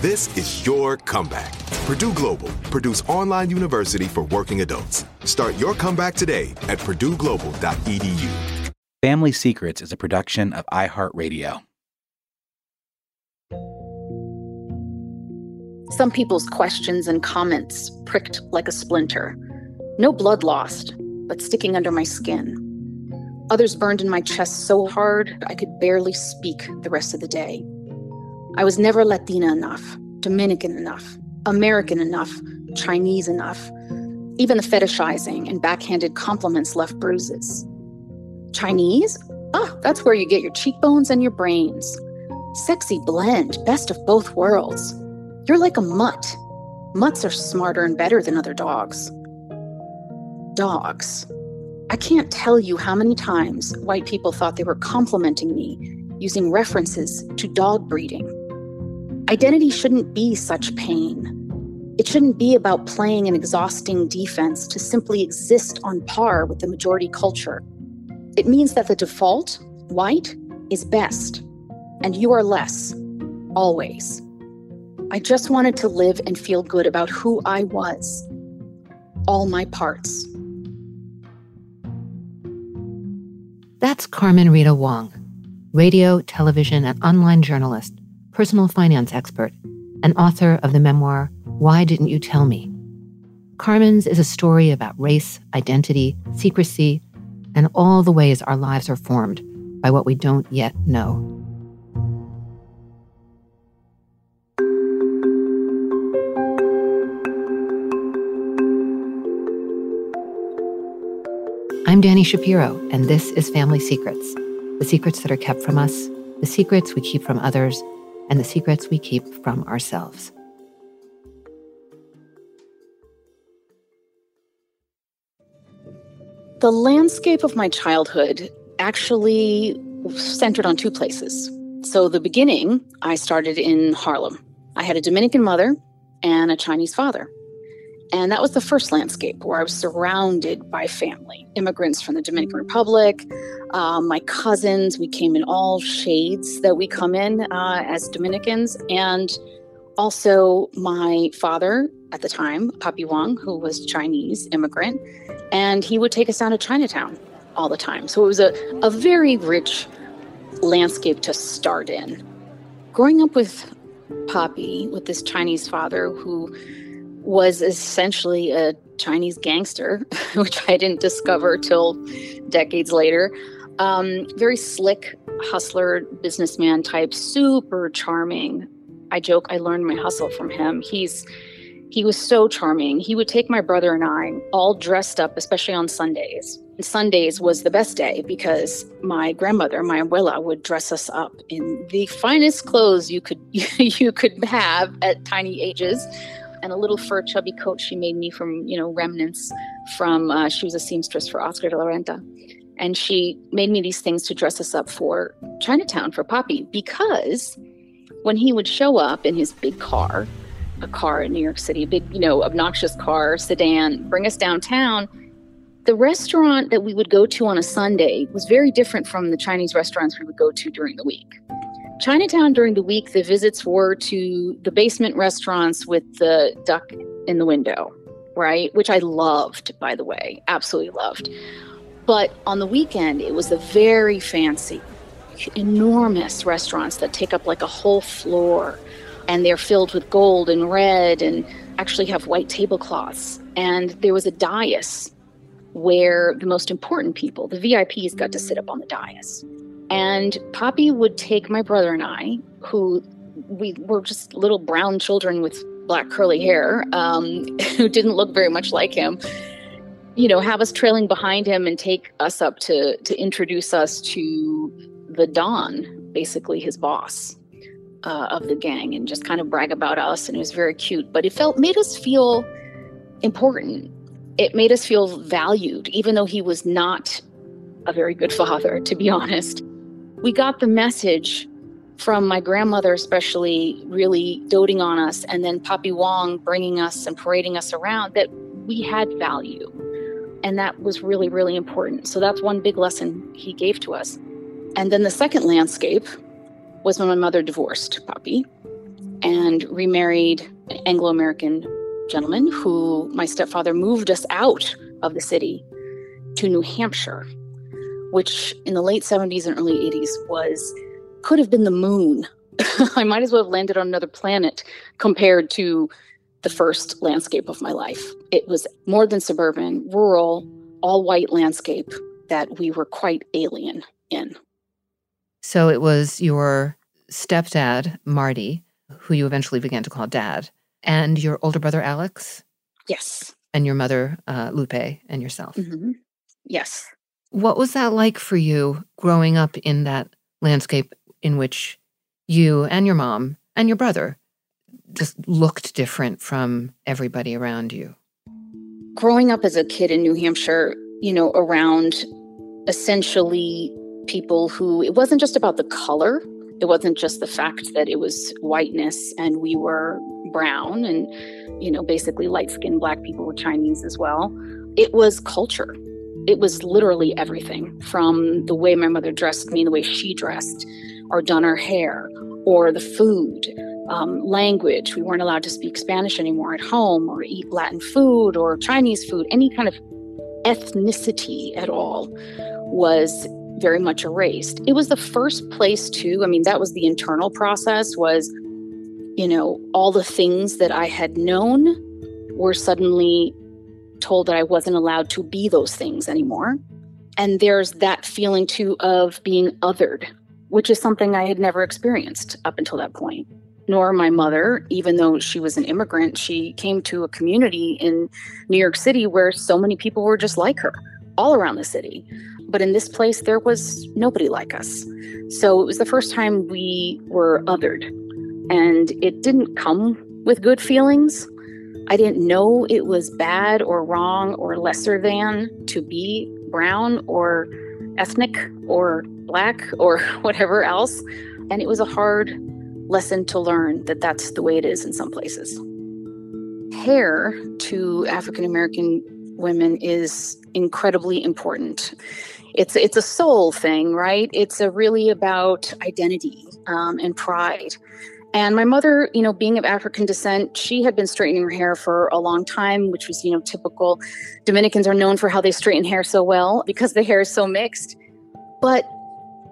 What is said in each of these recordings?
This is your comeback. Purdue Global, Purdue's online university for working adults. Start your comeback today at purdueglobal.edu. Family Secrets is a production of iHeartRadio. Some people's questions and comments pricked like a splinter. No blood lost, but sticking under my skin. Others burned in my chest so hard I could barely speak the rest of the day. I was never Latina enough, Dominican enough, American enough, Chinese enough. Even the fetishizing and backhanded compliments left bruises. Chinese? Ah, that's where you get your cheekbones and your brains. Sexy blend, best of both worlds. You're like a mutt. Mutts are smarter and better than other dogs. Dogs. I can't tell you how many times white people thought they were complimenting me using references to dog breeding. Identity shouldn't be such pain. It shouldn't be about playing an exhausting defense to simply exist on par with the majority culture. It means that the default, white, is best, and you are less, always. I just wanted to live and feel good about who I was, all my parts. That's Carmen Rita Wong, radio, television, and online journalist, personal finance expert, and author of the memoir, Why Didn't You Tell Me? Carmen's is a story about race, identity, secrecy, and all the ways our lives are formed by what we don't yet know. I'm Danny Shapiro, and this is Family Secrets the secrets that are kept from us, the secrets we keep from others, and the secrets we keep from ourselves. The landscape of my childhood actually centered on two places. So, the beginning, I started in Harlem. I had a Dominican mother and a Chinese father. And that was the first landscape where I was surrounded by family, immigrants from the Dominican Republic, um, my cousins. We came in all shades that we come in uh, as Dominicans. And also my father at the time, Papi Wong, who was Chinese immigrant, and he would take us down to Chinatown all the time. So it was a, a very rich landscape to start in. Growing up with Papi, with this Chinese father who was essentially a Chinese gangster, which I didn't discover till decades later. Um, very slick hustler, businessman type, super charming. I joke I learned my hustle from him. He's he was so charming. He would take my brother and I all dressed up, especially on Sundays. And Sundays was the best day because my grandmother, my abuela, would dress us up in the finest clothes you could you could have at tiny ages, and a little fur chubby coat she made me from you know remnants from uh, she was a seamstress for Oscar de la Renta, and she made me these things to dress us up for Chinatown for Poppy because when he would show up in his big car a car in New York City, a big, you know, obnoxious car, sedan, bring us downtown. The restaurant that we would go to on a Sunday was very different from the Chinese restaurants we would go to during the week. Chinatown during the week, the visits were to the basement restaurants with the duck in the window, right? Which I loved, by the way, absolutely loved. But on the weekend, it was the very fancy, enormous restaurants that take up like a whole floor and they're filled with gold and red and actually have white tablecloths. And there was a dais where the most important people, the VIPs, got to sit up on the dais. And Poppy would take my brother and I, who we were just little brown children with black curly hair, um, who didn't look very much like him, you know, have us trailing behind him and take us up to to introduce us to the Don, basically his boss uh, of the gang and just kind of brag about us. And it was very cute, but it felt made us feel important. It made us feel valued, even though he was not a very good father, to be honest. We got the message from my grandmother, especially, really doting on us, and then Poppy Wong bringing us and parading us around that we had value. And that was really, really important. So that's one big lesson he gave to us. And then the second landscape was when my mother divorced Poppy and remarried an Anglo American gentleman who my stepfather moved us out of the city to New Hampshire, which in the late 70s and early 80s was could have been the moon. I might as well have landed on another planet compared to the first landscape of my life. It was more than suburban, rural, all white landscape that we were quite alien in. So it was your stepdad, Marty, who you eventually began to call dad, and your older brother, Alex? Yes. And your mother, uh, Lupe, and yourself? Mm-hmm. Yes. What was that like for you growing up in that landscape in which you and your mom and your brother just looked different from everybody around you? Growing up as a kid in New Hampshire, you know, around essentially people who it wasn't just about the color. It wasn't just the fact that it was whiteness and we were brown and you know basically light skinned black people were chinese as well. It was culture it was literally everything from the way my mother dressed me the way she dressed or done her hair or the food um, language we weren't allowed to speak spanish anymore at home or eat latin food or chinese food any kind of ethnicity at all was very much erased. It was the first place too. I mean, that was the internal process was you know, all the things that I had known were suddenly told that I wasn't allowed to be those things anymore. And there's that feeling too of being othered, which is something I had never experienced up until that point. Nor my mother, even though she was an immigrant, she came to a community in New York City where so many people were just like her all around the city. But in this place, there was nobody like us. So it was the first time we were othered. And it didn't come with good feelings. I didn't know it was bad or wrong or lesser than to be brown or ethnic or black or whatever else. And it was a hard lesson to learn that that's the way it is in some places. Hair to African American women is incredibly important it's it's a soul thing, right? It's a really about identity um, and pride. And my mother, you know, being of African descent, she had been straightening her hair for a long time, which was, you know, typical. Dominicans are known for how they straighten hair so well because the hair is so mixed. But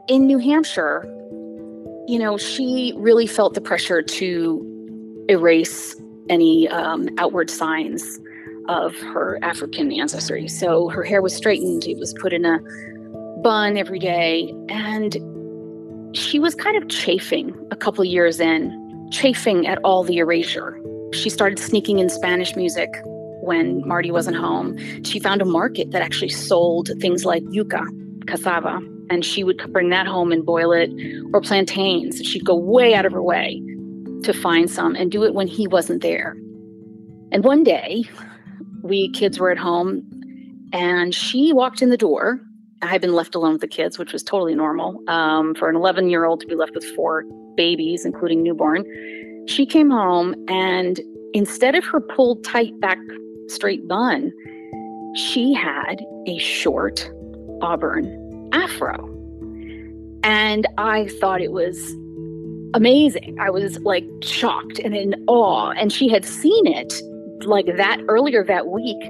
in New Hampshire, you know, she really felt the pressure to erase any um, outward signs of her African ancestry. So her hair was straightened, it was put in a bun every day. And she was kind of chafing a couple years in, chafing at all the erasure. She started sneaking in Spanish music when Marty wasn't home. She found a market that actually sold things like yuca, cassava, and she would bring that home and boil it, or plantains. She'd go way out of her way to find some and do it when he wasn't there. And one day, we kids were at home, and she walked in the door. I had been left alone with the kids, which was totally normal um, for an 11 year old to be left with four babies, including newborn. She came home, and instead of her pulled tight back straight bun, she had a short auburn afro. And I thought it was amazing. I was like shocked and in awe. And she had seen it like that earlier that week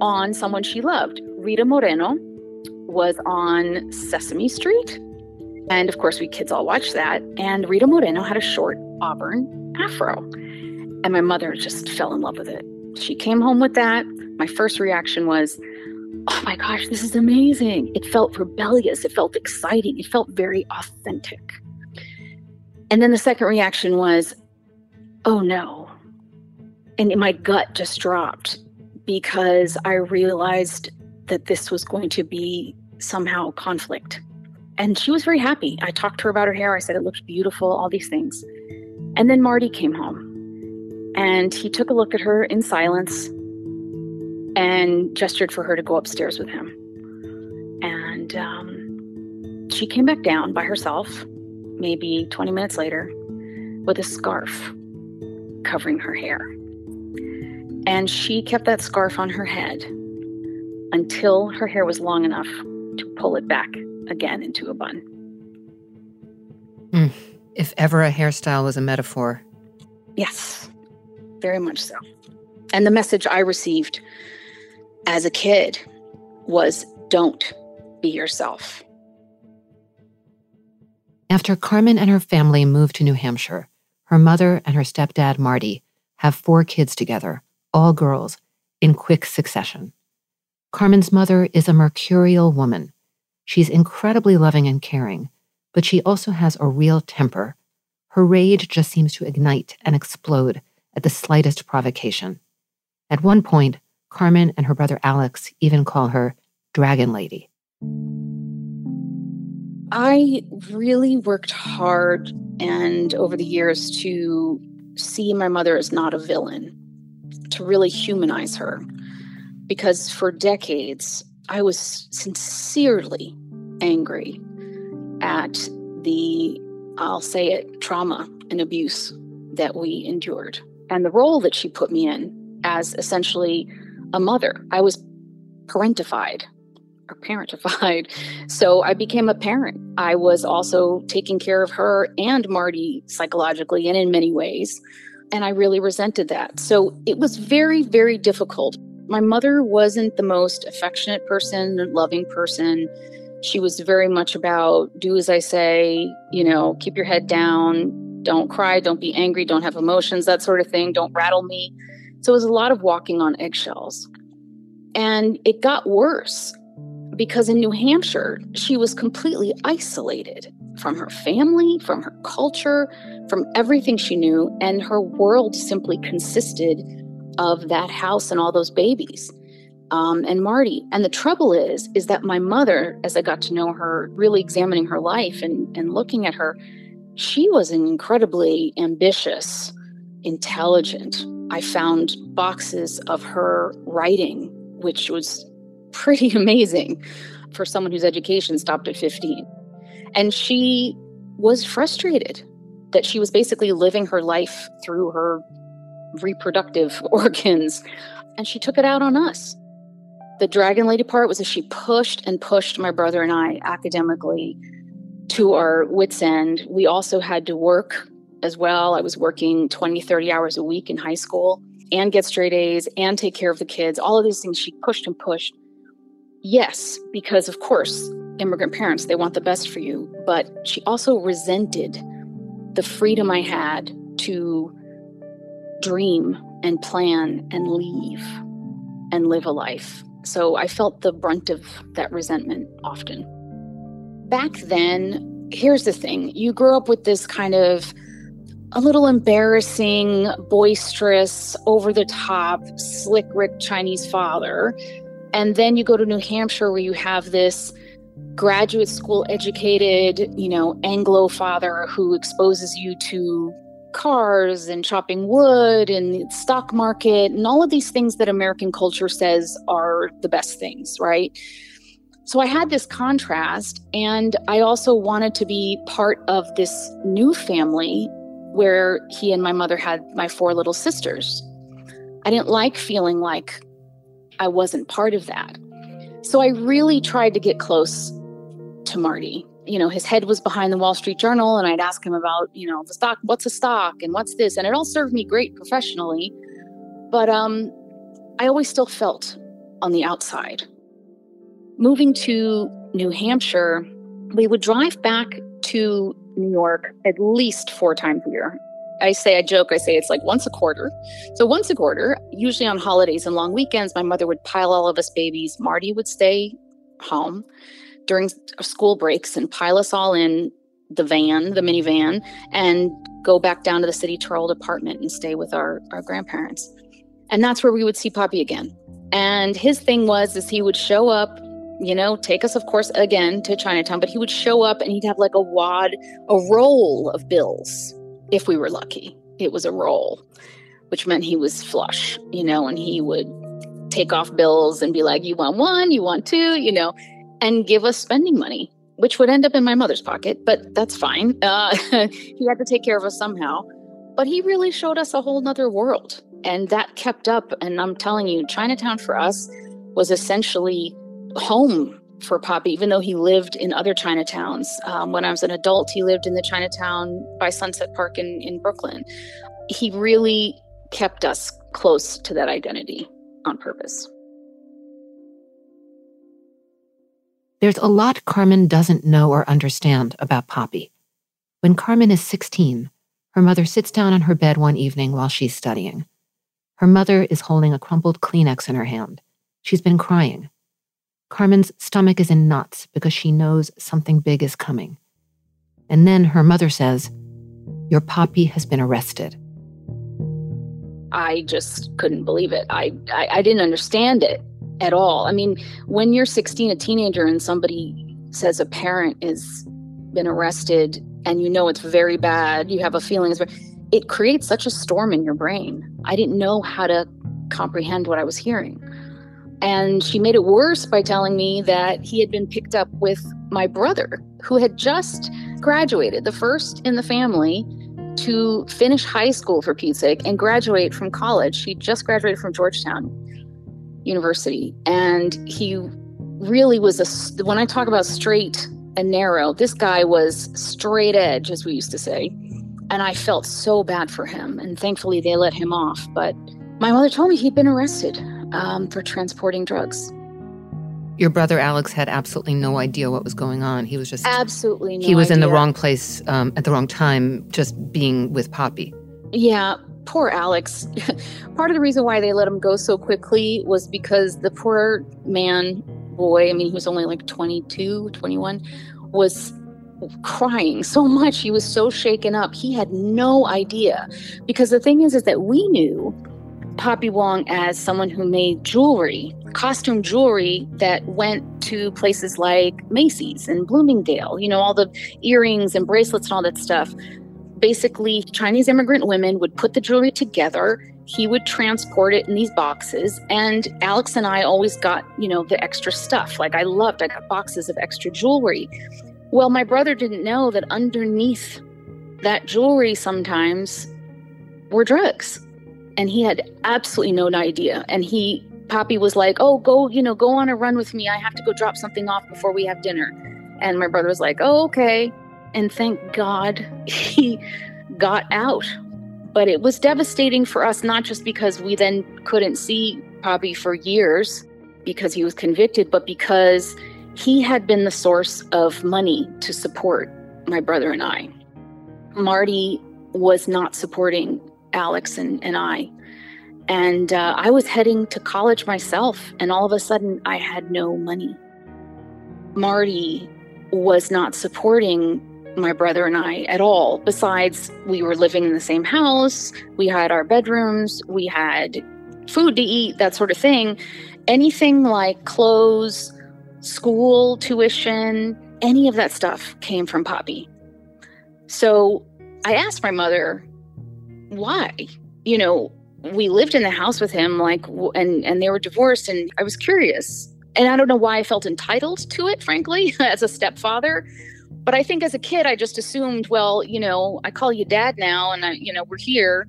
on someone she loved. Rita Moreno was on Sesame Street. And of course, we kids all watched that. And Rita Moreno had a short auburn afro. And my mother just fell in love with it. She came home with that. My first reaction was, oh my gosh, this is amazing. It felt rebellious. It felt exciting. It felt very authentic. And then the second reaction was, oh no. And my gut just dropped because I realized that this was going to be somehow conflict. And she was very happy. I talked to her about her hair. I said it looked beautiful, all these things. And then Marty came home and he took a look at her in silence and gestured for her to go upstairs with him. And um, she came back down by herself, maybe 20 minutes later, with a scarf covering her hair. And she kept that scarf on her head until her hair was long enough to pull it back again into a bun. Mm. If ever a hairstyle was a metaphor. Yes, very much so. And the message I received as a kid was don't be yourself. After Carmen and her family moved to New Hampshire, her mother and her stepdad, Marty, have four kids together, all girls, in quick succession. Carmen's mother is a mercurial woman. She's incredibly loving and caring, but she also has a real temper. Her rage just seems to ignite and explode at the slightest provocation. At one point, Carmen and her brother Alex even call her Dragon Lady. I really worked hard and over the years to see my mother as not a villain, to really humanize her. Because for decades, I was sincerely angry at the, I'll say it, trauma and abuse that we endured and the role that she put me in as essentially a mother. I was parentified or parentified. So I became a parent. I was also taking care of her and Marty psychologically and in many ways. And I really resented that. So it was very, very difficult. My mother wasn't the most affectionate person, loving person. She was very much about do as I say, you know, keep your head down, don't cry, don't be angry, don't have emotions, that sort of thing, don't rattle me. So it was a lot of walking on eggshells. And it got worse because in New Hampshire, she was completely isolated from her family, from her culture, from everything she knew. And her world simply consisted of that house and all those babies. Um, and Marty. And the trouble is, is that my mother, as I got to know her, really examining her life and, and looking at her, she was incredibly ambitious, intelligent. I found boxes of her writing, which was pretty amazing for someone whose education stopped at 15. And she was frustrated that she was basically living her life through her reproductive organs. And she took it out on us. The Dragon Lady part was that she pushed and pushed my brother and I academically to our wits' end. We also had to work as well. I was working 20, 30 hours a week in high school and get straight A's and take care of the kids. All of these things she pushed and pushed. Yes, because of course, immigrant parents, they want the best for you. But she also resented the freedom I had to dream and plan and leave. and live a life. So I felt the brunt of that resentment often. Back then, here's the thing you grew up with this kind of a little embarrassing, boisterous, over the top, slick Rick Chinese father. And then you go to New Hampshire where you have this graduate school educated, you know, Anglo father who exposes you to cars and chopping wood and stock market and all of these things that American culture says are the best things, right? So I had this contrast, and I also wanted to be part of this new family where he and my mother had my four little sisters. I didn't like feeling like I wasn't part of that. So I really tried to get close to Marty you know, his head was behind the Wall Street Journal, and I'd ask him about, you know, the stock, what's a stock, and what's this, and it all served me great professionally. But um, I always still felt on the outside. Moving to New Hampshire, we would drive back to New York at least four times a year. I say, I joke, I say it's like once a quarter. So, once a quarter, usually on holidays and long weekends, my mother would pile all of us babies. Marty would stay home during school breaks and pile us all in the van, the minivan, and go back down to the city to old apartment and stay with our, our grandparents. And that's where we would see Poppy again. And his thing was is he would show up, you know, take us, of course, again to Chinatown, but he would show up and he'd have like a wad, a roll of bills if we were lucky. It was a roll, which meant he was flush, you know, and he would take off bills and be like, you want one, you want two, you know and give us spending money, which would end up in my mother's pocket, but that's fine. Uh, he had to take care of us somehow. But he really showed us a whole nother world. And that kept up. And I'm telling you, Chinatown for us was essentially home for Poppy, even though he lived in other Chinatowns. Um, when I was an adult, he lived in the Chinatown by Sunset Park in, in Brooklyn. He really kept us close to that identity on purpose. There's a lot Carmen doesn't know or understand about Poppy. When Carmen is 16, her mother sits down on her bed one evening while she's studying. Her mother is holding a crumpled Kleenex in her hand. She's been crying. Carmen's stomach is in knots because she knows something big is coming. And then her mother says, Your Poppy has been arrested. I just couldn't believe it. I, I, I didn't understand it at all. I mean, when you're 16, a teenager, and somebody says a parent has been arrested and you know it's very bad, you have a feeling it creates such a storm in your brain. I didn't know how to comprehend what I was hearing. And she made it worse by telling me that he had been picked up with my brother, who had just graduated, the first in the family to finish high school for Pete's sake and graduate from college. She just graduated from Georgetown University. And he really was a, when I talk about straight and narrow, this guy was straight edge, as we used to say. And I felt so bad for him. And thankfully, they let him off. But my mother told me he'd been arrested um, for transporting drugs. Your brother Alex had absolutely no idea what was going on. He was just absolutely no he was idea. in the wrong place um, at the wrong time, just being with Poppy. Yeah, poor Alex. Part of the reason why they let him go so quickly was because the poor man, boy, I mean, he was only like 22, 21, was crying so much. He was so shaken up. He had no idea. Because the thing is, is that we knew Poppy Wong as someone who made jewelry, costume jewelry that went to places like Macy's and Bloomingdale, you know, all the earrings and bracelets and all that stuff basically Chinese immigrant women would put the jewelry together. He would transport it in these boxes. And Alex and I always got, you know, the extra stuff. Like I loved, I got boxes of extra jewelry. Well, my brother didn't know that underneath that jewelry sometimes were drugs. And he had absolutely no idea. And he, Poppy was like, oh, go, you know, go on a run with me. I have to go drop something off before we have dinner. And my brother was like, oh, okay. And thank God he got out. But it was devastating for us, not just because we then couldn't see Poppy for years because he was convicted, but because he had been the source of money to support my brother and I. Marty was not supporting Alex and, and I. And uh, I was heading to college myself, and all of a sudden I had no money. Marty was not supporting my brother and I at all. Besides, we were living in the same house, we had our bedrooms, we had food to eat, that sort of thing. Anything like clothes, school, tuition, any of that stuff came from Poppy. So I asked my mother, why? You know, we lived in the house with him, like, and, and they were divorced, and I was curious. And I don't know why I felt entitled to it, frankly, as a stepfather. But I think as a kid, I just assumed, well, you know, I call you dad now, and I, you know, we're here,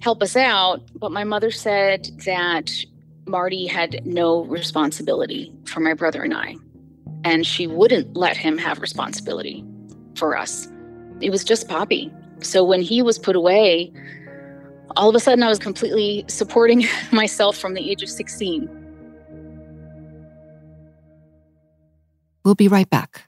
help us out. But my mother said that Marty had no responsibility for my brother and I, and she wouldn't let him have responsibility for us. It was just Poppy. So when he was put away, all of a sudden I was completely supporting myself from the age of 16. We'll be right back.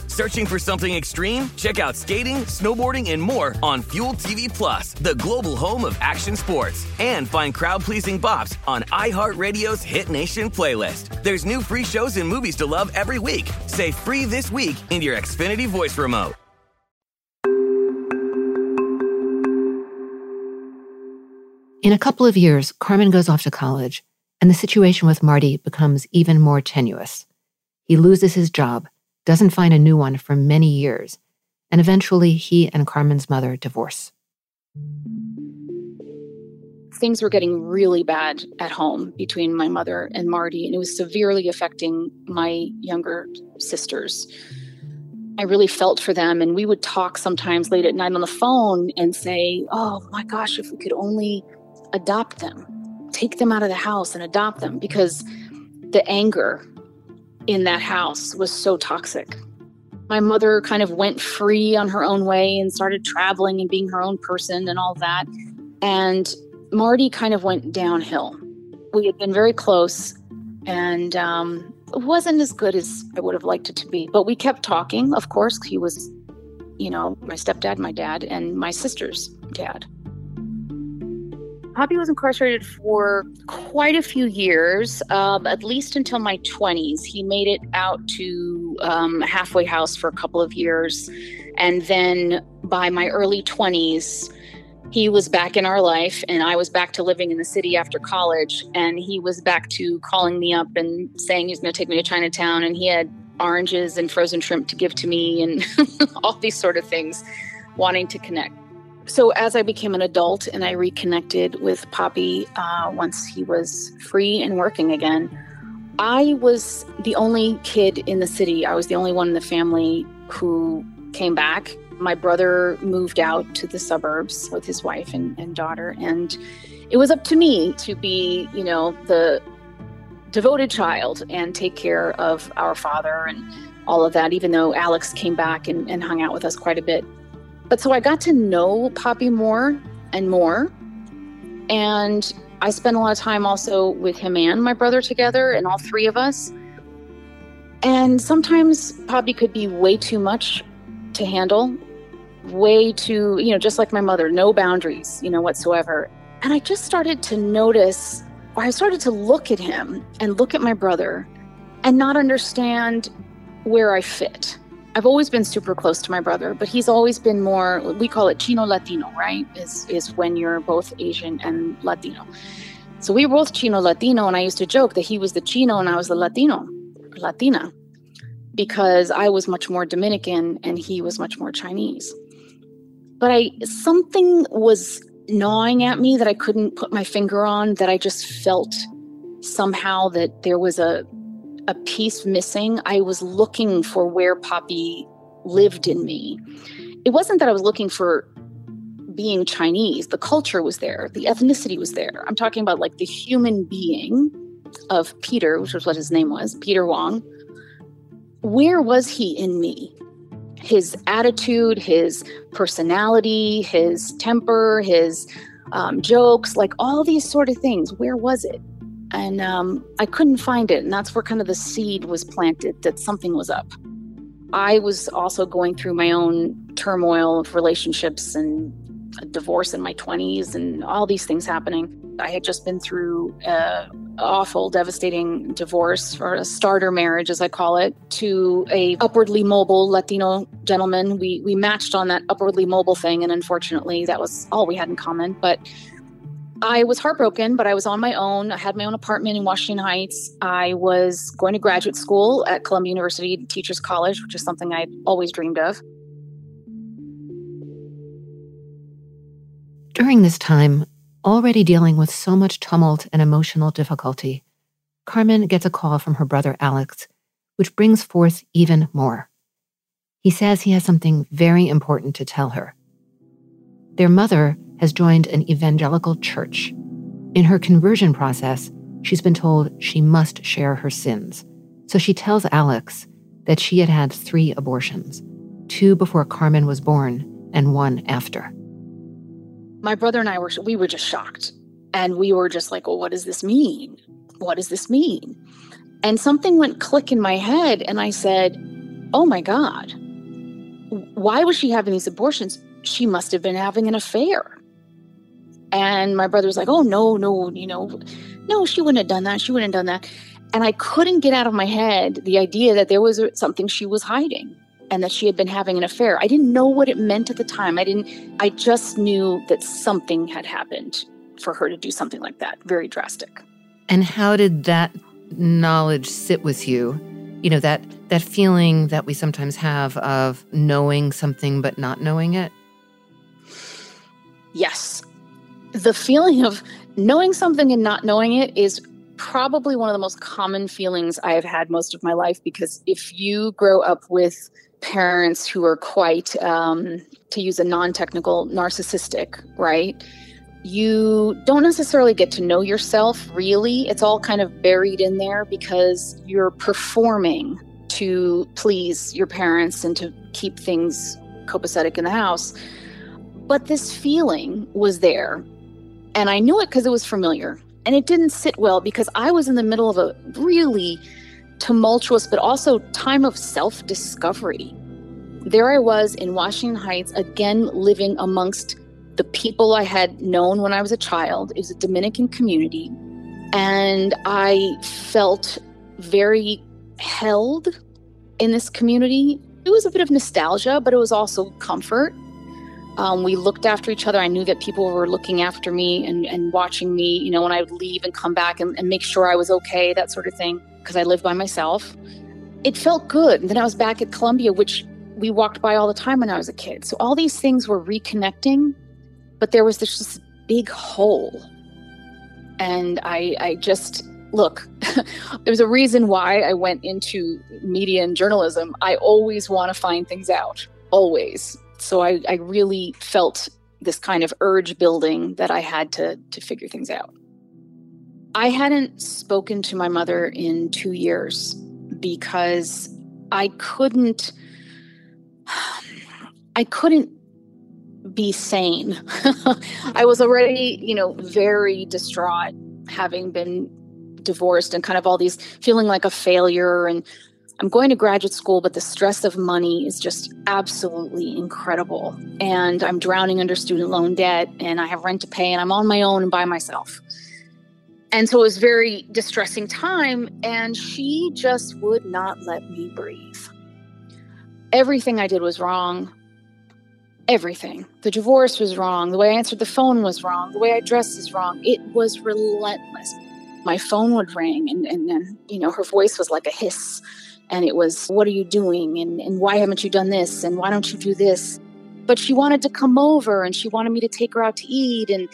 Searching for something extreme? Check out skating, snowboarding, and more on Fuel TV Plus, the global home of action sports. And find crowd-pleasing bops on iHeartRadio's Hit Nation playlist. There's new free shows and movies to love every week. Say free this week in your Xfinity voice remote. In a couple of years, Carmen goes off to college, and the situation with Marty becomes even more tenuous. He loses his job, doesn't find a new one for many years, and eventually he and Carmen's mother divorce. Things were getting really bad at home between my mother and Marty, and it was severely affecting my younger sisters. I really felt for them, and we would talk sometimes late at night on the phone and say, Oh my gosh, if we could only adopt them, take them out of the house and adopt them because the anger in that house was so toxic. My mother kind of went free on her own way and started traveling and being her own person and all that. And Marty kind of went downhill. We had been very close and um, it wasn't as good as I would have liked it to be. But we kept talking, of course. He was, you know, my stepdad, my dad, and my sister's dad. Poppy was incarcerated for quite a few years, um, at least until my 20s. He made it out to um, halfway house for a couple of years. And then by my early 20s, he was back in our life, and I was back to living in the city after college. And he was back to calling me up and saying he's going to take me to Chinatown. And he had oranges and frozen shrimp to give to me, and all these sort of things, wanting to connect so as I became an adult and I reconnected with Poppy uh, once he was free and working again, I was the only kid in the city. I was the only one in the family who came back. My brother moved out to the suburbs with his wife and, and daughter, and it was up to me to be, you know, the devoted child and take care of our father and all of that, even though Alex came back and, and hung out with us quite a bit. But so I got to know Poppy more and more. And I spent a lot of time also with him and my brother together, and all three of us. And sometimes Poppy could be way too much to handle, way too, you know, just like my mother, no boundaries, you know, whatsoever. And I just started to notice, or I started to look at him and look at my brother and not understand where I fit. I've always been super close to my brother, but he's always been more we call it Chino Latino, right? Is is when you're both Asian and Latino. So we were both Chino Latino and I used to joke that he was the Chino and I was the Latino, Latina, because I was much more Dominican and he was much more Chinese. But I something was gnawing at me that I couldn't put my finger on that I just felt somehow that there was a a piece missing. I was looking for where Poppy lived in me. It wasn't that I was looking for being Chinese, the culture was there, the ethnicity was there. I'm talking about like the human being of Peter, which was what his name was, Peter Wong. Where was he in me? His attitude, his personality, his temper, his um, jokes, like all these sort of things. Where was it? And um, I couldn't find it. And that's where kind of the seed was planted that something was up. I was also going through my own turmoil of relationships and a divorce in my 20s and all these things happening. I had just been through a awful, devastating divorce or a starter marriage, as I call it, to a upwardly mobile Latino gentleman. We we matched on that upwardly mobile thing, and unfortunately, that was all we had in common. But I was heartbroken, but I was on my own. I had my own apartment in Washington Heights. I was going to graduate school at Columbia University Teachers College, which is something I'd always dreamed of. During this time, already dealing with so much tumult and emotional difficulty, Carmen gets a call from her brother Alex, which brings forth even more. He says he has something very important to tell her. Their mother has joined an evangelical church. In her conversion process, she's been told she must share her sins. So she tells Alex that she had had three abortions two before Carmen was born and one after. My brother and I were, we were just shocked. And we were just like, well, what does this mean? What does this mean? And something went click in my head. And I said, oh my God, why was she having these abortions? She must have been having an affair. And my brother was like, oh, no, no, you know, no, she wouldn't have done that. She wouldn't have done that. And I couldn't get out of my head the idea that there was something she was hiding and that she had been having an affair. I didn't know what it meant at the time. I didn't, I just knew that something had happened for her to do something like that, very drastic. And how did that knowledge sit with you? You know, that that feeling that we sometimes have of knowing something but not knowing it? Yes the feeling of knowing something and not knowing it is probably one of the most common feelings I have had most of my life because if you grow up with parents who are quite, um, to use a non technical, narcissistic, right? You don't necessarily get to know yourself really. It's all kind of buried in there because you're performing to please your parents and to keep things copacetic in the house. But this feeling was there and I knew it because it was familiar. And it didn't sit well because I was in the middle of a really tumultuous, but also time of self discovery. There I was in Washington Heights, again living amongst the people I had known when I was a child. It was a Dominican community. And I felt very held in this community. It was a bit of nostalgia, but it was also comfort. Um, we looked after each other. I knew that people were looking after me and, and watching me, you know, when I would leave and come back and, and make sure I was okay, that sort of thing, because I lived by myself. It felt good. And then I was back at Columbia, which we walked by all the time when I was a kid. So all these things were reconnecting, but there was this big hole. And I, I just, look, there's a reason why I went into media and journalism. I always want to find things out, always. So I, I really felt this kind of urge building that I had to to figure things out. I hadn't spoken to my mother in 2 years because I couldn't I couldn't be sane. I was already, you know, very distraught having been divorced and kind of all these feeling like a failure and I'm going to graduate school, but the stress of money is just absolutely incredible. And I'm drowning under student loan debt and I have rent to pay and I'm on my own and by myself. And so it was very distressing time and she just would not let me breathe. Everything I did was wrong. Everything. The divorce was wrong. The way I answered the phone was wrong. The way I dressed is wrong. It was relentless. My phone would ring and, and then, you know, her voice was like a hiss and it was, What are you doing? And, and why haven't you done this? And why don't you do this? But she wanted to come over and she wanted me to take her out to eat and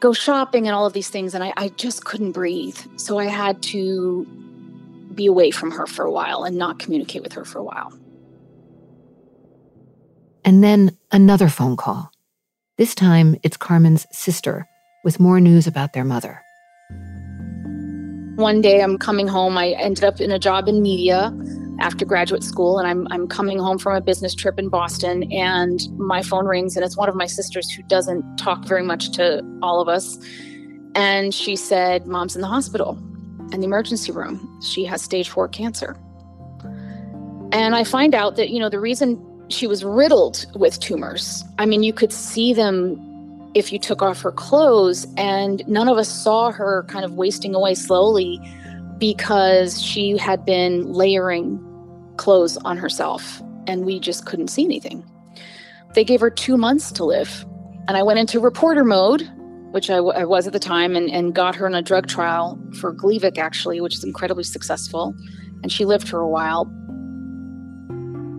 go shopping and all of these things. And I, I just couldn't breathe. So I had to be away from her for a while and not communicate with her for a while. And then another phone call. This time it's Carmen's sister with more news about their mother. One day I'm coming home. I ended up in a job in media after graduate school, and I'm, I'm coming home from a business trip in Boston, and my phone rings, and it's one of my sisters who doesn't talk very much to all of us. And she said, Mom's in the hospital, in the emergency room. She has stage four cancer. And I find out that, you know, the reason she was riddled with tumors, I mean, you could see them if you took off her clothes. And none of us saw her kind of wasting away slowly because she had been layering clothes on herself and we just couldn't see anything. They gave her two months to live. And I went into reporter mode, which I, w- I was at the time, and, and got her in a drug trial for Gleevec, actually, which is incredibly successful. And she lived for a while.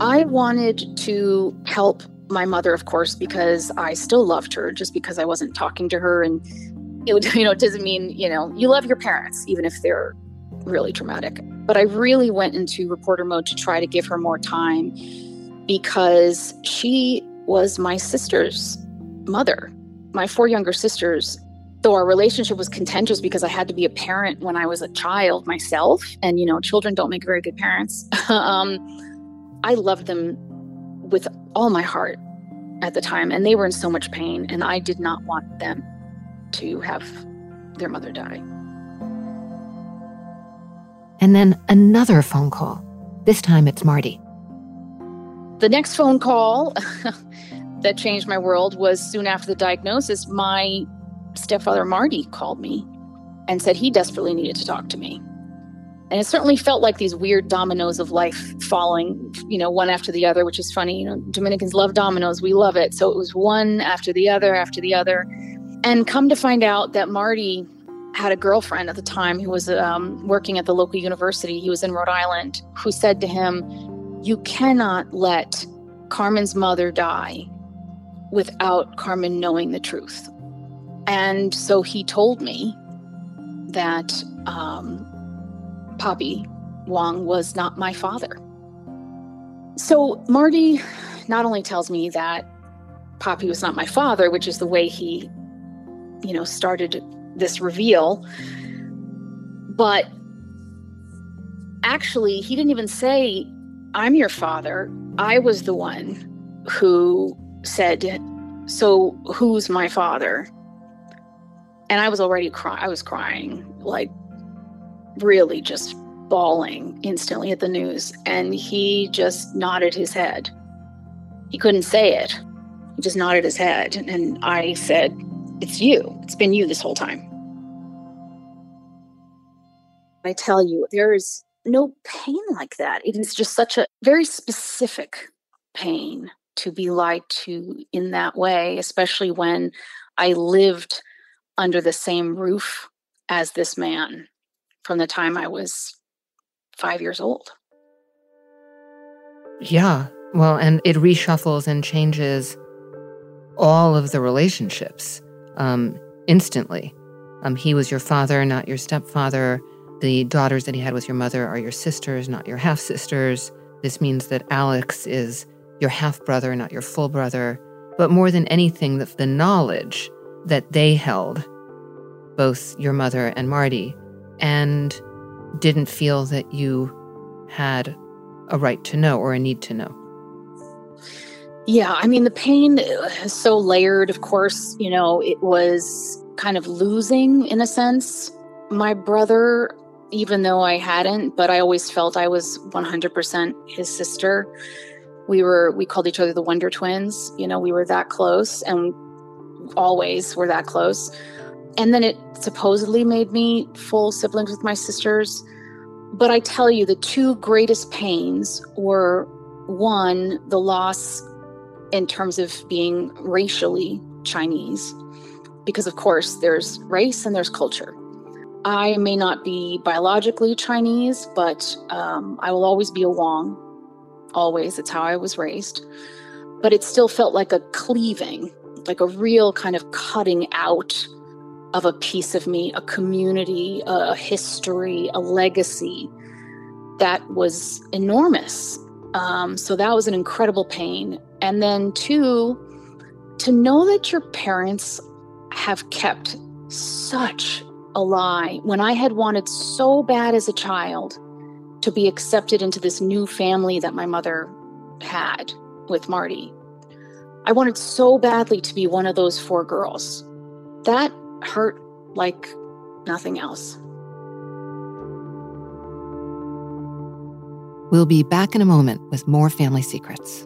I wanted to help my mother, of course, because I still loved her, just because I wasn't talking to her. And it would, you know, it doesn't mean, you know, you love your parents, even if they're really traumatic. But I really went into reporter mode to try to give her more time because she was my sister's mother. My four younger sisters, though our relationship was contentious because I had to be a parent when I was a child myself, and you know, children don't make very good parents. um, I loved them with all my heart at the time, and they were in so much pain, and I did not want them to have their mother die. And then another phone call. This time it's Marty. The next phone call that changed my world was soon after the diagnosis. My stepfather, Marty, called me and said he desperately needed to talk to me. And it certainly felt like these weird dominoes of life falling, you know, one after the other, which is funny. You know, Dominicans love dominoes. We love it. So it was one after the other after the other. And come to find out that Marty had a girlfriend at the time who was um, working at the local university. He was in Rhode Island, who said to him, You cannot let Carmen's mother die without Carmen knowing the truth. And so he told me that um, Papi Wong was not my father. So Marty not only tells me that Papi was not my father, which is the way he, you know, started this reveal, but actually, he didn't even say, I'm your father. I was the one who said, So who's my father? And I was already crying. I was crying, like really just bawling instantly at the news. And he just nodded his head. He couldn't say it. He just nodded his head. And I said, It's you. It's been you this whole time. I tell you, there is no pain like that. It is just such a very specific pain to be lied to in that way, especially when I lived under the same roof as this man from the time I was five years old. Yeah. Well, and it reshuffles and changes all of the relationships um, instantly. Um, he was your father, not your stepfather. The daughters that he had with your mother are your sisters, not your half sisters. This means that Alex is your half brother, not your full brother. but more than anything, the, the knowledge that they held, both your mother and Marty, and didn't feel that you had a right to know or a need to know. Yeah, I mean, the pain is so layered, of course. You know, it was kind of losing in a sense. My brother, even though I hadn't, but I always felt I was 100% his sister. We were, we called each other the Wonder Twins. You know, we were that close and always were that close. And then it supposedly made me full siblings with my sisters. But I tell you, the two greatest pains were one, the loss in terms of being racially Chinese, because of course there's race and there's culture. I may not be biologically Chinese, but um, I will always be a Wong. Always. It's how I was raised. But it still felt like a cleaving, like a real kind of cutting out of a piece of me, a community, a history, a legacy that was enormous. Um, so that was an incredible pain. And then, two, to know that your parents have kept such a lie when I had wanted so bad as a child to be accepted into this new family that my mother had with Marty. I wanted so badly to be one of those four girls. That hurt like nothing else. We'll be back in a moment with more family secrets.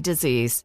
disease.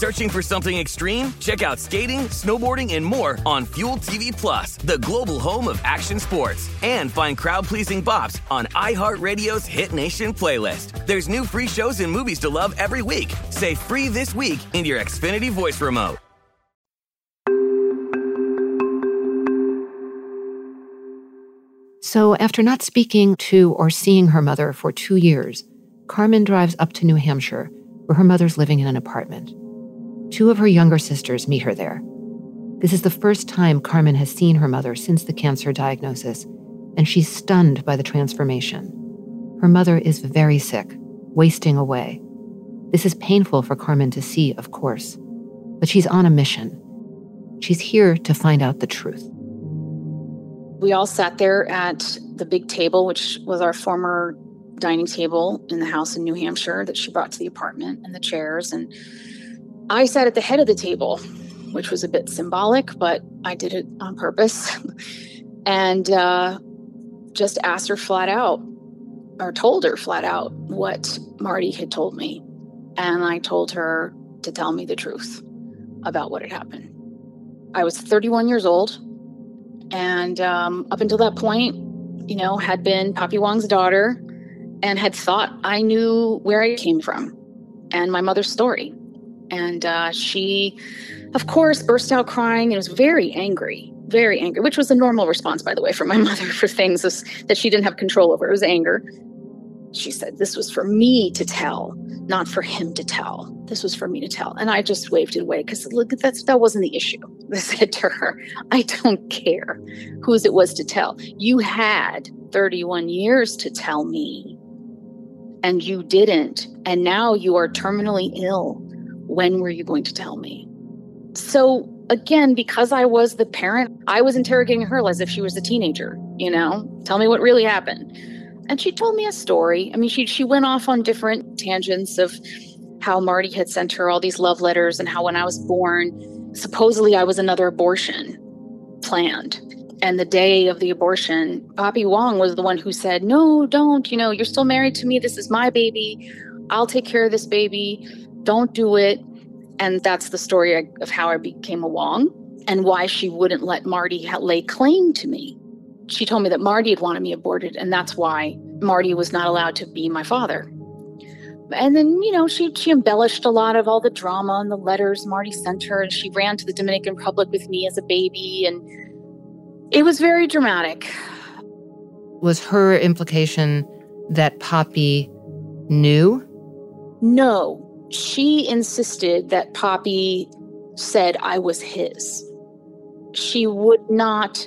Searching for something extreme? Check out skating, snowboarding, and more on Fuel TV Plus, the global home of action sports. And find crowd-pleasing bops on iHeartRadio's Hit Nation playlist. There's new free shows and movies to love every week. Say free this week in your Xfinity voice remote. So, after not speaking to or seeing her mother for two years, Carmen drives up to New Hampshire, where her mother's living in an apartment. Two of her younger sisters meet her there. This is the first time Carmen has seen her mother since the cancer diagnosis, and she's stunned by the transformation. Her mother is very sick, wasting away. This is painful for Carmen to see, of course, but she's on a mission. She's here to find out the truth. We all sat there at the big table, which was our former dining table in the house in New Hampshire that she brought to the apartment, and the chairs. And I sat at the head of the table, which was a bit symbolic, but I did it on purpose. and uh, just asked her flat out, or told her flat out, what Marty had told me. And I told her to tell me the truth about what had happened. I was 31 years old. And um, up until that point, you know, had been Papi Wong's daughter and had thought I knew where I came from and my mother's story. And uh, she, of course, burst out crying and was very angry, very angry, which was a normal response, by the way, from my mother for things that she didn't have control over. It was anger. She said, This was for me to tell, not for him to tell. This was for me to tell. And I just waved it away because look, that's that wasn't the issue. I said to her, I don't care whose it was to tell. You had 31 years to tell me, and you didn't. And now you are terminally ill. When were you going to tell me? So again, because I was the parent, I was interrogating her as if she was a teenager, you know, tell me what really happened. And she told me a story. I mean, she she went off on different tangents of how Marty had sent her all these love letters and how when I was born, supposedly I was another abortion planned. And the day of the abortion, Papi Wong was the one who said, No, don't, you know, you're still married to me. This is my baby. I'll take care of this baby. Don't do it. And that's the story of how I became a Wong and why she wouldn't let Marty lay claim to me she told me that Marty had wanted me aborted, and that's why Marty was not allowed to be my father. And then, you know, she she embellished a lot of all the drama and the letters Marty sent her, and she ran to the Dominican Republic with me as a baby, and it was very dramatic. Was her implication that Papi knew? No. She insisted that Papi said I was his. She would not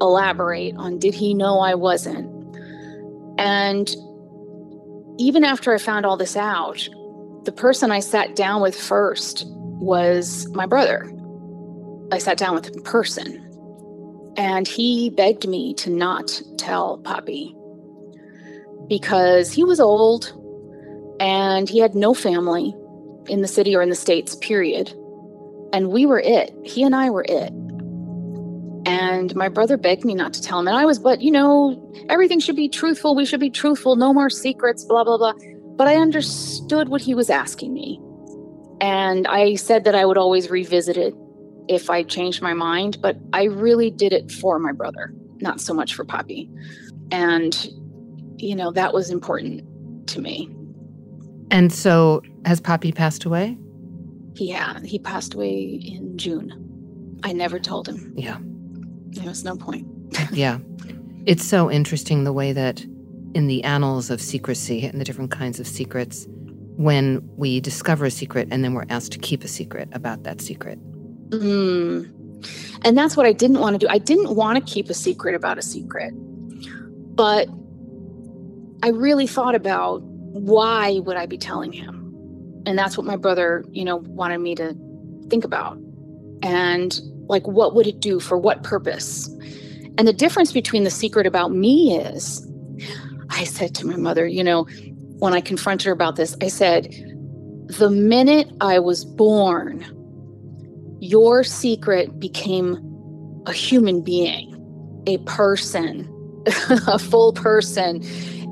elaborate on did he know I wasn't? And even after I found all this out, the person I sat down with first was my brother. I sat down with in person, and he begged me to not tell Papi because he was old and he had no family in the city or in the States, period. And we were it. He and I were it. And my brother begged me not to tell him. And I was, but you know, everything should be truthful. We should be truthful. No more secrets, blah, blah, blah. But I understood what he was asking me. And I said that I would always revisit it if I changed my mind. But I really did it for my brother, not so much for Papi. And, you know, that was important to me. And so has Papi passed away? Yeah, he passed away in June. I never told him. Yeah. There was no point. yeah. It's so interesting the way that in the annals of secrecy and the different kinds of secrets, when we discover a secret and then we're asked to keep a secret about that secret. Mm. And that's what I didn't want to do. I didn't want to keep a secret about a secret. But I really thought about why would I be telling him? And that's what my brother, you know, wanted me to think about. And like, what would it do? For what purpose? And the difference between the secret about me is I said to my mother, you know, when I confronted her about this, I said, the minute I was born, your secret became a human being, a person, a full person.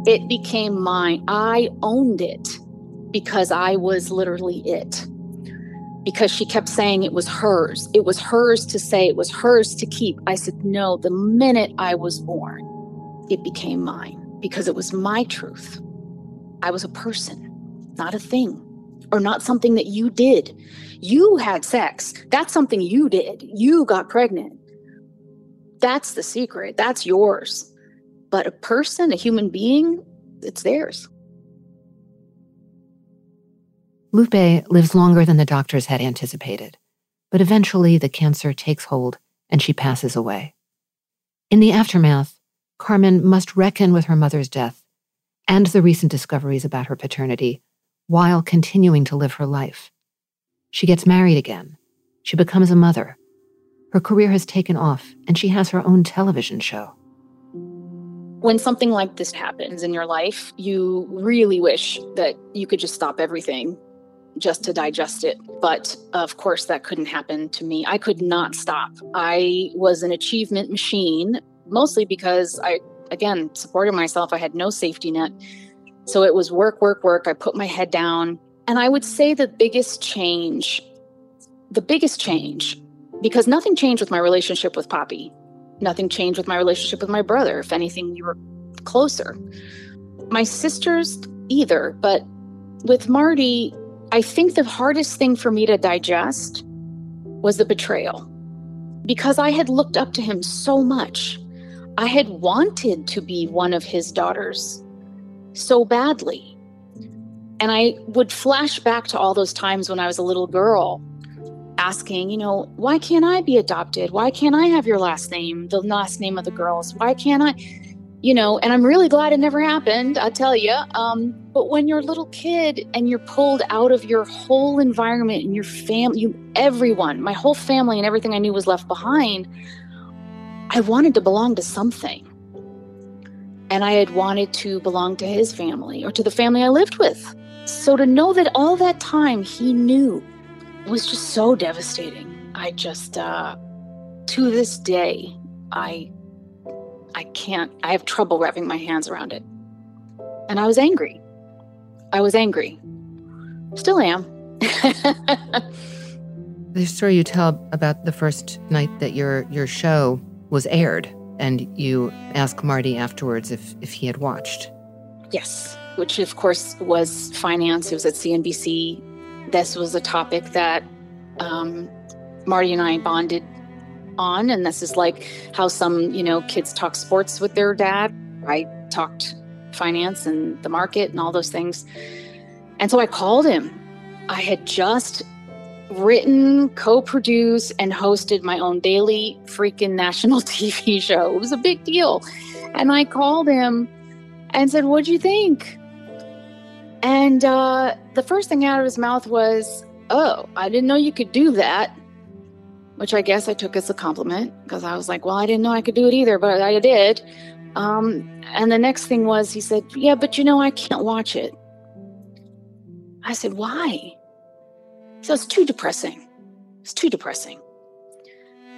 It became mine. I owned it because I was literally it because she kept saying it was hers. It was hers to say, it was hers to keep. I said, No, the minute I was born, it became mine because it was my truth. I was a person, not a thing, or not something that you did. You had sex. That's something you did. You got pregnant. That's the secret. That's yours. But a person, a human being, it's theirs. Lupe lives longer than the doctors had anticipated, but eventually the cancer takes hold and she passes away. In the aftermath, Carmen must reckon with her mother's death and the recent discoveries about her paternity while continuing to live her life. She gets married again. She becomes a mother. Her career has taken off, and she has her own television show. When something like this happens in your life, you really wish that you could just stop everything just to digest it. But of course, that couldn't happen to me. I could not stop. I was an achievement machine, mostly because I, again, supported myself. I had no safety net. So it was work, work, work. I put my head down. And I would say the biggest change, the biggest change, because nothing changed with my relationship with Papi. Nothing changed with my relationship with my brother. If anything, we were closer. my sisters either, but with Marty, I think the hardest thing for me to digest was the betrayal because I had looked up to him so much. I had wanted to be one of his daughters so badly. And I would flash back to all those times when I was a little girl asking, you know, why can't I be adopted? Why can't I have your last name, the last name of the girls? Why can't I? You know, and I'm really glad it never happened, I tell you. Um, but when you're a little kid and you're pulled out of your whole environment and your family, you, everyone, my whole family and everything I knew was left behind, I wanted to belong to something. And I had wanted to belong to his family or to the family I lived with. So to know that all that time he knew was just so devastating. I just, uh, to this day, I, I can't. I have trouble wrapping my hands around it. And I was angry. I was angry. Still am. the story you tell about the first night that your your show was aired, and you ask Marty afterwards if if he had watched. Yes, which of course was finance. It was at CNBC this was a topic that um, Marty and I bonded on. And this is like how some, you know, kids talk sports with their dad. I talked finance and the market and all those things. And so I called him. I had just written, co produced, and hosted my own daily freaking national TV show. It was a big deal. And I called him and said, What'd you think? And uh, the first thing out of his mouth was, Oh, I didn't know you could do that. Which I guess I took as a compliment because I was like, Well, I didn't know I could do it either, but I did. Um, and the next thing was, he said, Yeah, but you know, I can't watch it. I said, Why? So it's too depressing. It's too depressing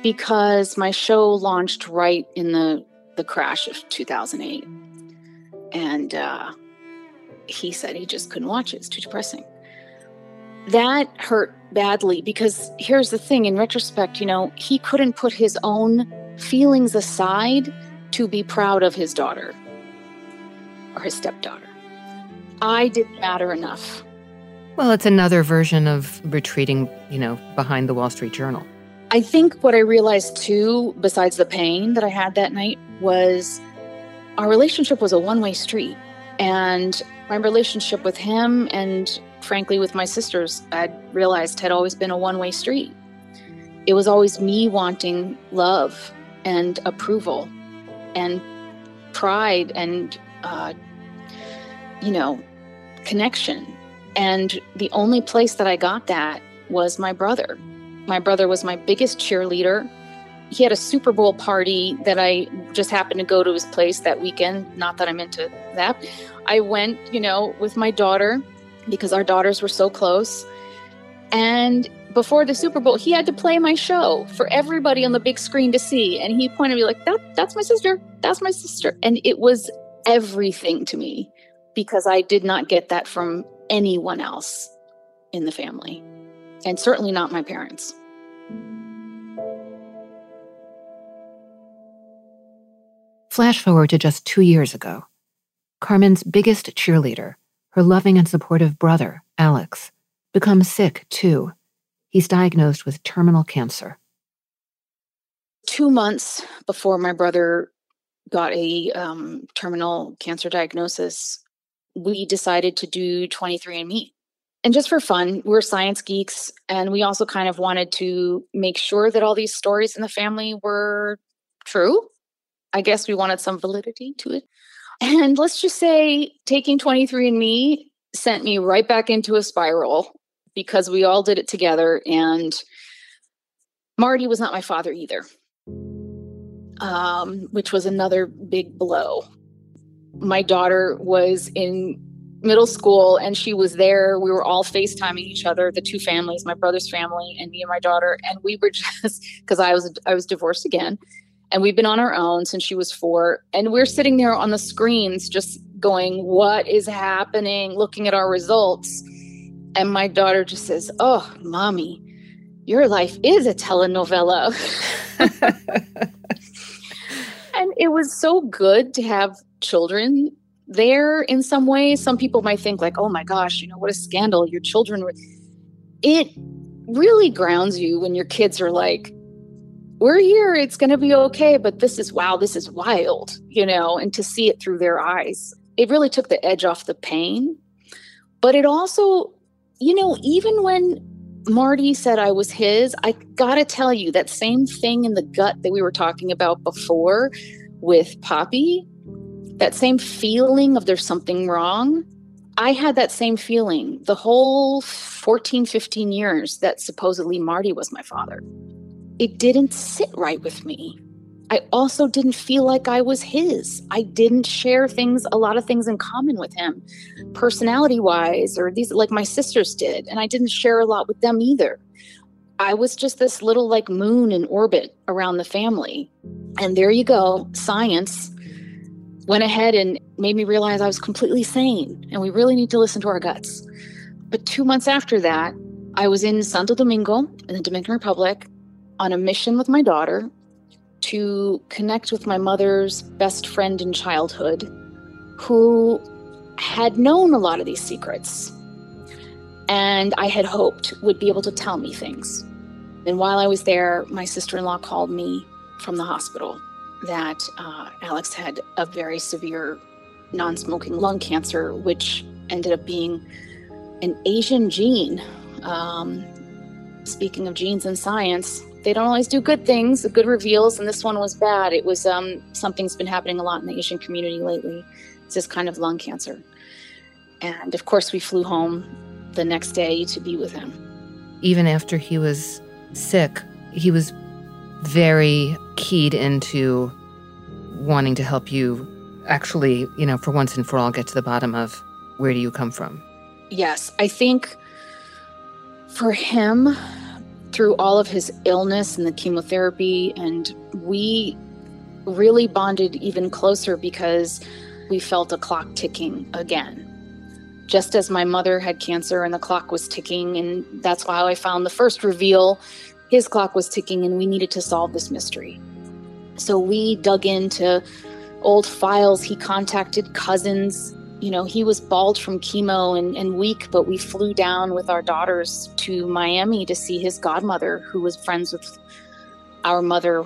because my show launched right in the, the crash of 2008. And uh, he said he just couldn't watch it. It's too depressing. That hurt badly because here's the thing in retrospect, you know, he couldn't put his own feelings aside to be proud of his daughter or his stepdaughter. I didn't matter enough. Well, it's another version of retreating, you know, behind the Wall Street Journal. I think what I realized too, besides the pain that I had that night, was our relationship was a one way street. And my relationship with him and frankly with my sisters, I realized had always been a one way street. It was always me wanting love and approval and pride and, uh, you know, connection. And the only place that I got that was my brother. My brother was my biggest cheerleader he had a Super Bowl party that I just happened to go to his place that weekend. Not that I'm into that. I went, you know, with my daughter because our daughters were so close. And before the Super Bowl, he had to play my show for everybody on the big screen to see. And he pointed me like, that, that's my sister. That's my sister. And it was everything to me because I did not get that from anyone else in the family. And certainly not my parents. Flash forward to just two years ago. Carmen's biggest cheerleader, her loving and supportive brother, Alex, becomes sick too. He's diagnosed with terminal cancer. Two months before my brother got a um, terminal cancer diagnosis, we decided to do 23andMe. And just for fun, we're science geeks, and we also kind of wanted to make sure that all these stories in the family were true I guess we wanted some validity to it. And let's just say taking 23andMe sent me right back into a spiral because we all did it together. And Marty was not my father either, um, which was another big blow. My daughter was in middle school and she was there. We were all FaceTiming each other, the two families, my brother's family and me and my daughter. And we were just because I was I was divorced again and we've been on our own since she was four and we're sitting there on the screens just going what is happening looking at our results and my daughter just says oh mommy your life is a telenovela and it was so good to have children there in some way Some people might think, like, oh my gosh, you know, what a scandal. Your children were. It really grounds you when your kids are like, we're here, it's going to be okay, but this is wow, this is wild, you know, and to see it through their eyes. It really took the edge off the pain. But it also, you know, even when Marty said I was his, I got to tell you that same thing in the gut that we were talking about before with Papi, that same feeling of there's something wrong. I had that same feeling the whole 14, 15 years that supposedly Marty was my father it didn't sit right with me. I also didn't feel like I was his. I didn't share things, a lot of things in common with him, personality wise, or these like my sisters did. And I didn't share a lot with them either. I was just this little like moon in orbit around the family. And there you go. Science went ahead and made me realize I was completely sane and we really need to listen to our guts. But two months after that, I was in Santo Domingo in the Dominican Republic on a mission with my daughter to connect with my mother's best friend in childhood who had known a lot of these secrets and I had hoped would be able to tell me things. And while I was there, my sister in law called me from the hospital that uh, Alex had a very severe non smoking lung cancer, which ended up being an Asian gene. Um, speaking of genes and science, they don't always do good things, good reveals, and this one was bad. It was um, something's been happening a lot in the Asian community lately. It's this kind of lung cancer. And of course, we flew home the next day to be with him. Even after he was sick, he was very keyed into wanting to help you actually, you know, for once and for all, get to the bottom of where do you come from? Yes, I think for him, through all of his illness and the chemotherapy, and we really bonded even closer because we felt a clock ticking again. Just as my mother had cancer and the clock was ticking, and that's why I found the first reveal. His clock was ticking, and we needed to solve this mystery. So we dug into old files. He contacted cousins you know, he was bald from chemo and, and weak, but we flew down with our daughters to Miami to see his godmother, who was friends with our mother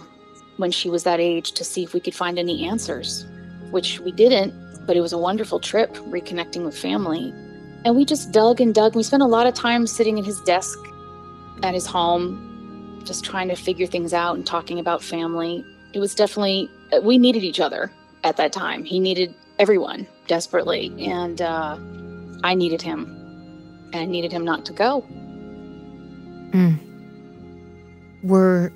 when she was that age, to see if we could find any answers, which we didn't, but it was a wonderful trip reconnecting with family. And we just dug and dug. We spent a lot of time sitting in his desk at his home, just trying to figure things out and talking about family. It was definitely, we needed each other at that time. He needed everyone desperately, and uh, I needed him, and I needed him not to go. Mm. Were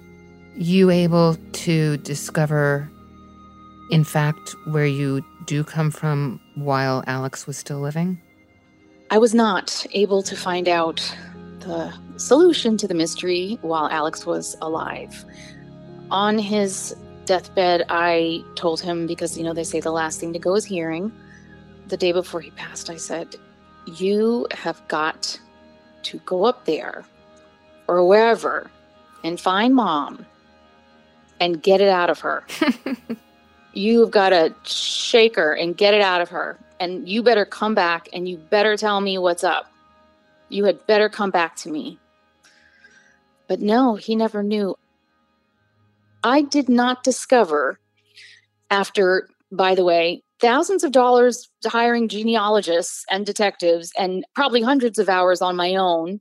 you able to discover, in fact, where you do come from while Alex was still living? I was not able to find out the solution to the mystery while Alex was alive. On his deathbed, I told him because, you know, they say the last thing to go is hearing. The day before he passed, I said, You have got to go up there or wherever and find mom and get it out of her. You've got to shake her and get it out of her. And you better come back and you better tell me what's up. You had better come back to me. But no, he never knew. I did not discover after, by the way, thousands of dollars hiring genealogists and detectives and probably hundreds of hours on my own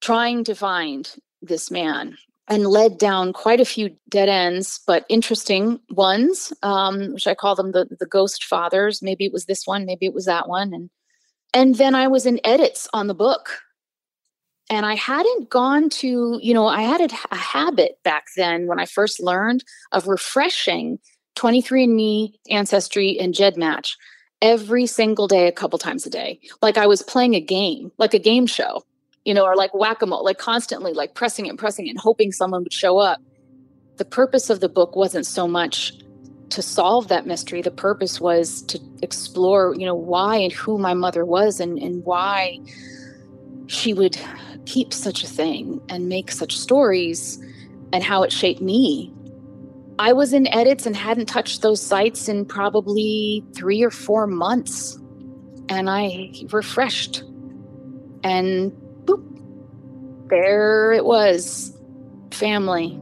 trying to find this man and led down quite a few dead ends, but interesting ones, um, which I call them the, the ghost fathers. Maybe it was this one, maybe it was that one. And and then I was in edits on the book and I hadn't gone to, you know, I had a, a habit back then when I first learned of refreshing 23andMe, Ancestry, and GEDmatch every single day, a couple times a day. Like I was playing a game, like a game show, you know, or like whack a mole, like constantly like pressing and pressing and hoping someone would show up. The purpose of the book wasn't so much to solve that mystery. The purpose was to explore, you know, why and who my mother was and, and why she would keep such a thing and make such stories and how it shaped me I was in edits and hadn't touched those sites in probably three or four months. And I refreshed. And boop, there it was family.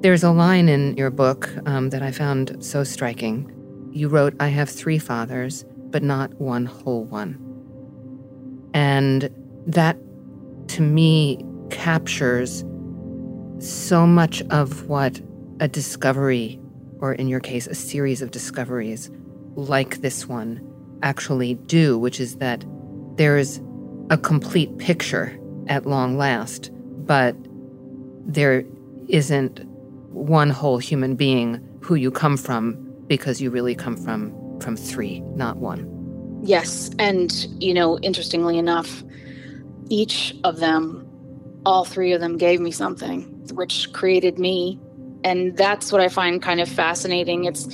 There's a line in your book um, that I found so striking. You wrote, I have three fathers, but not one whole one. And that, to me, captures so much of what a discovery, or in your case, a series of discoveries like this one, actually do, which is that there's a complete picture at long last, but there isn't one whole human being who you come from because you really come from from three, not one. Yes, and you know, interestingly enough, each of them, all three of them gave me something which created me and that's what I find kind of fascinating. It's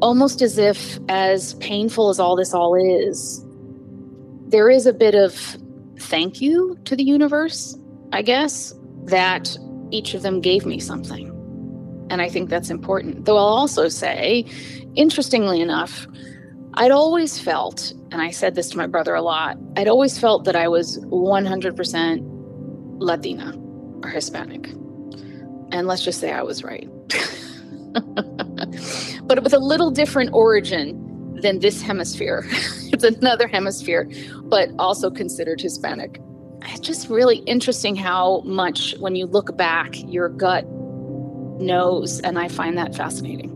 almost as if, as painful as all this all is, there is a bit of thank you to the universe, I guess, that each of them gave me something. And I think that's important. Though I'll also say, interestingly enough, I'd always felt, and I said this to my brother a lot, I'd always felt that I was 100% Latina or Hispanic. And let's just say I was right. but with a little different origin than this hemisphere. it's another hemisphere, but also considered Hispanic. It's just really interesting how much, when you look back, your gut knows. And I find that fascinating.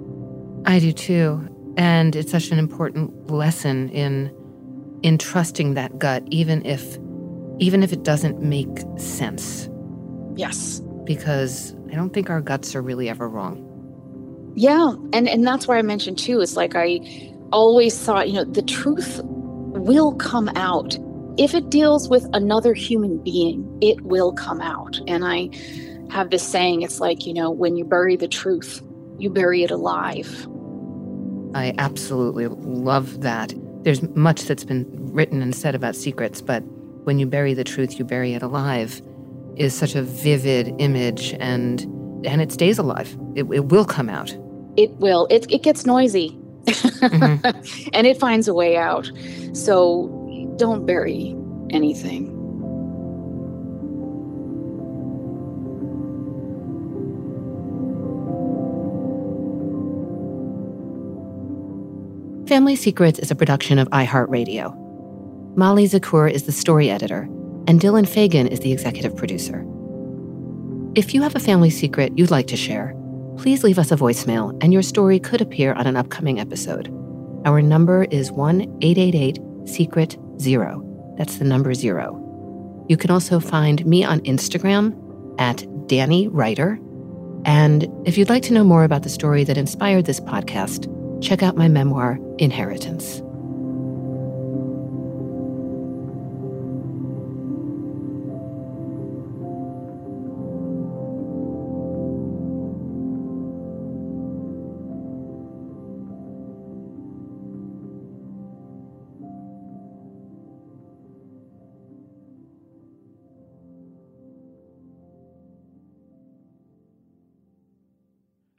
I do too. And it's such an important lesson in in trusting that gut, even if even if it doesn't make sense. Yes. Because I don't think our guts are really ever wrong. Yeah, and and that's why I mentioned too. It's like I always thought, you know, the truth will come out if it deals with another human being. It will come out, and I have this saying. It's like you know, when you bury the truth, you bury it alive. I absolutely love that. There's much that's been written and said about secrets, but when you bury the truth, you bury it alive is such a vivid image and and it stays alive. It, it will come out. It will. It, it gets noisy mm-hmm. and it finds a way out. So don't bury anything. Family Secrets is a production of iHeartRadio. Molly Zacher is the story editor and Dylan Fagan is the executive producer. If you have a family secret you'd like to share, please leave us a voicemail and your story could appear on an upcoming episode. Our number is 1 888 Secret Zero. That's the number zero. You can also find me on Instagram at Danny Writer. And if you'd like to know more about the story that inspired this podcast, check out my memoir, Inheritance.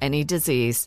any disease.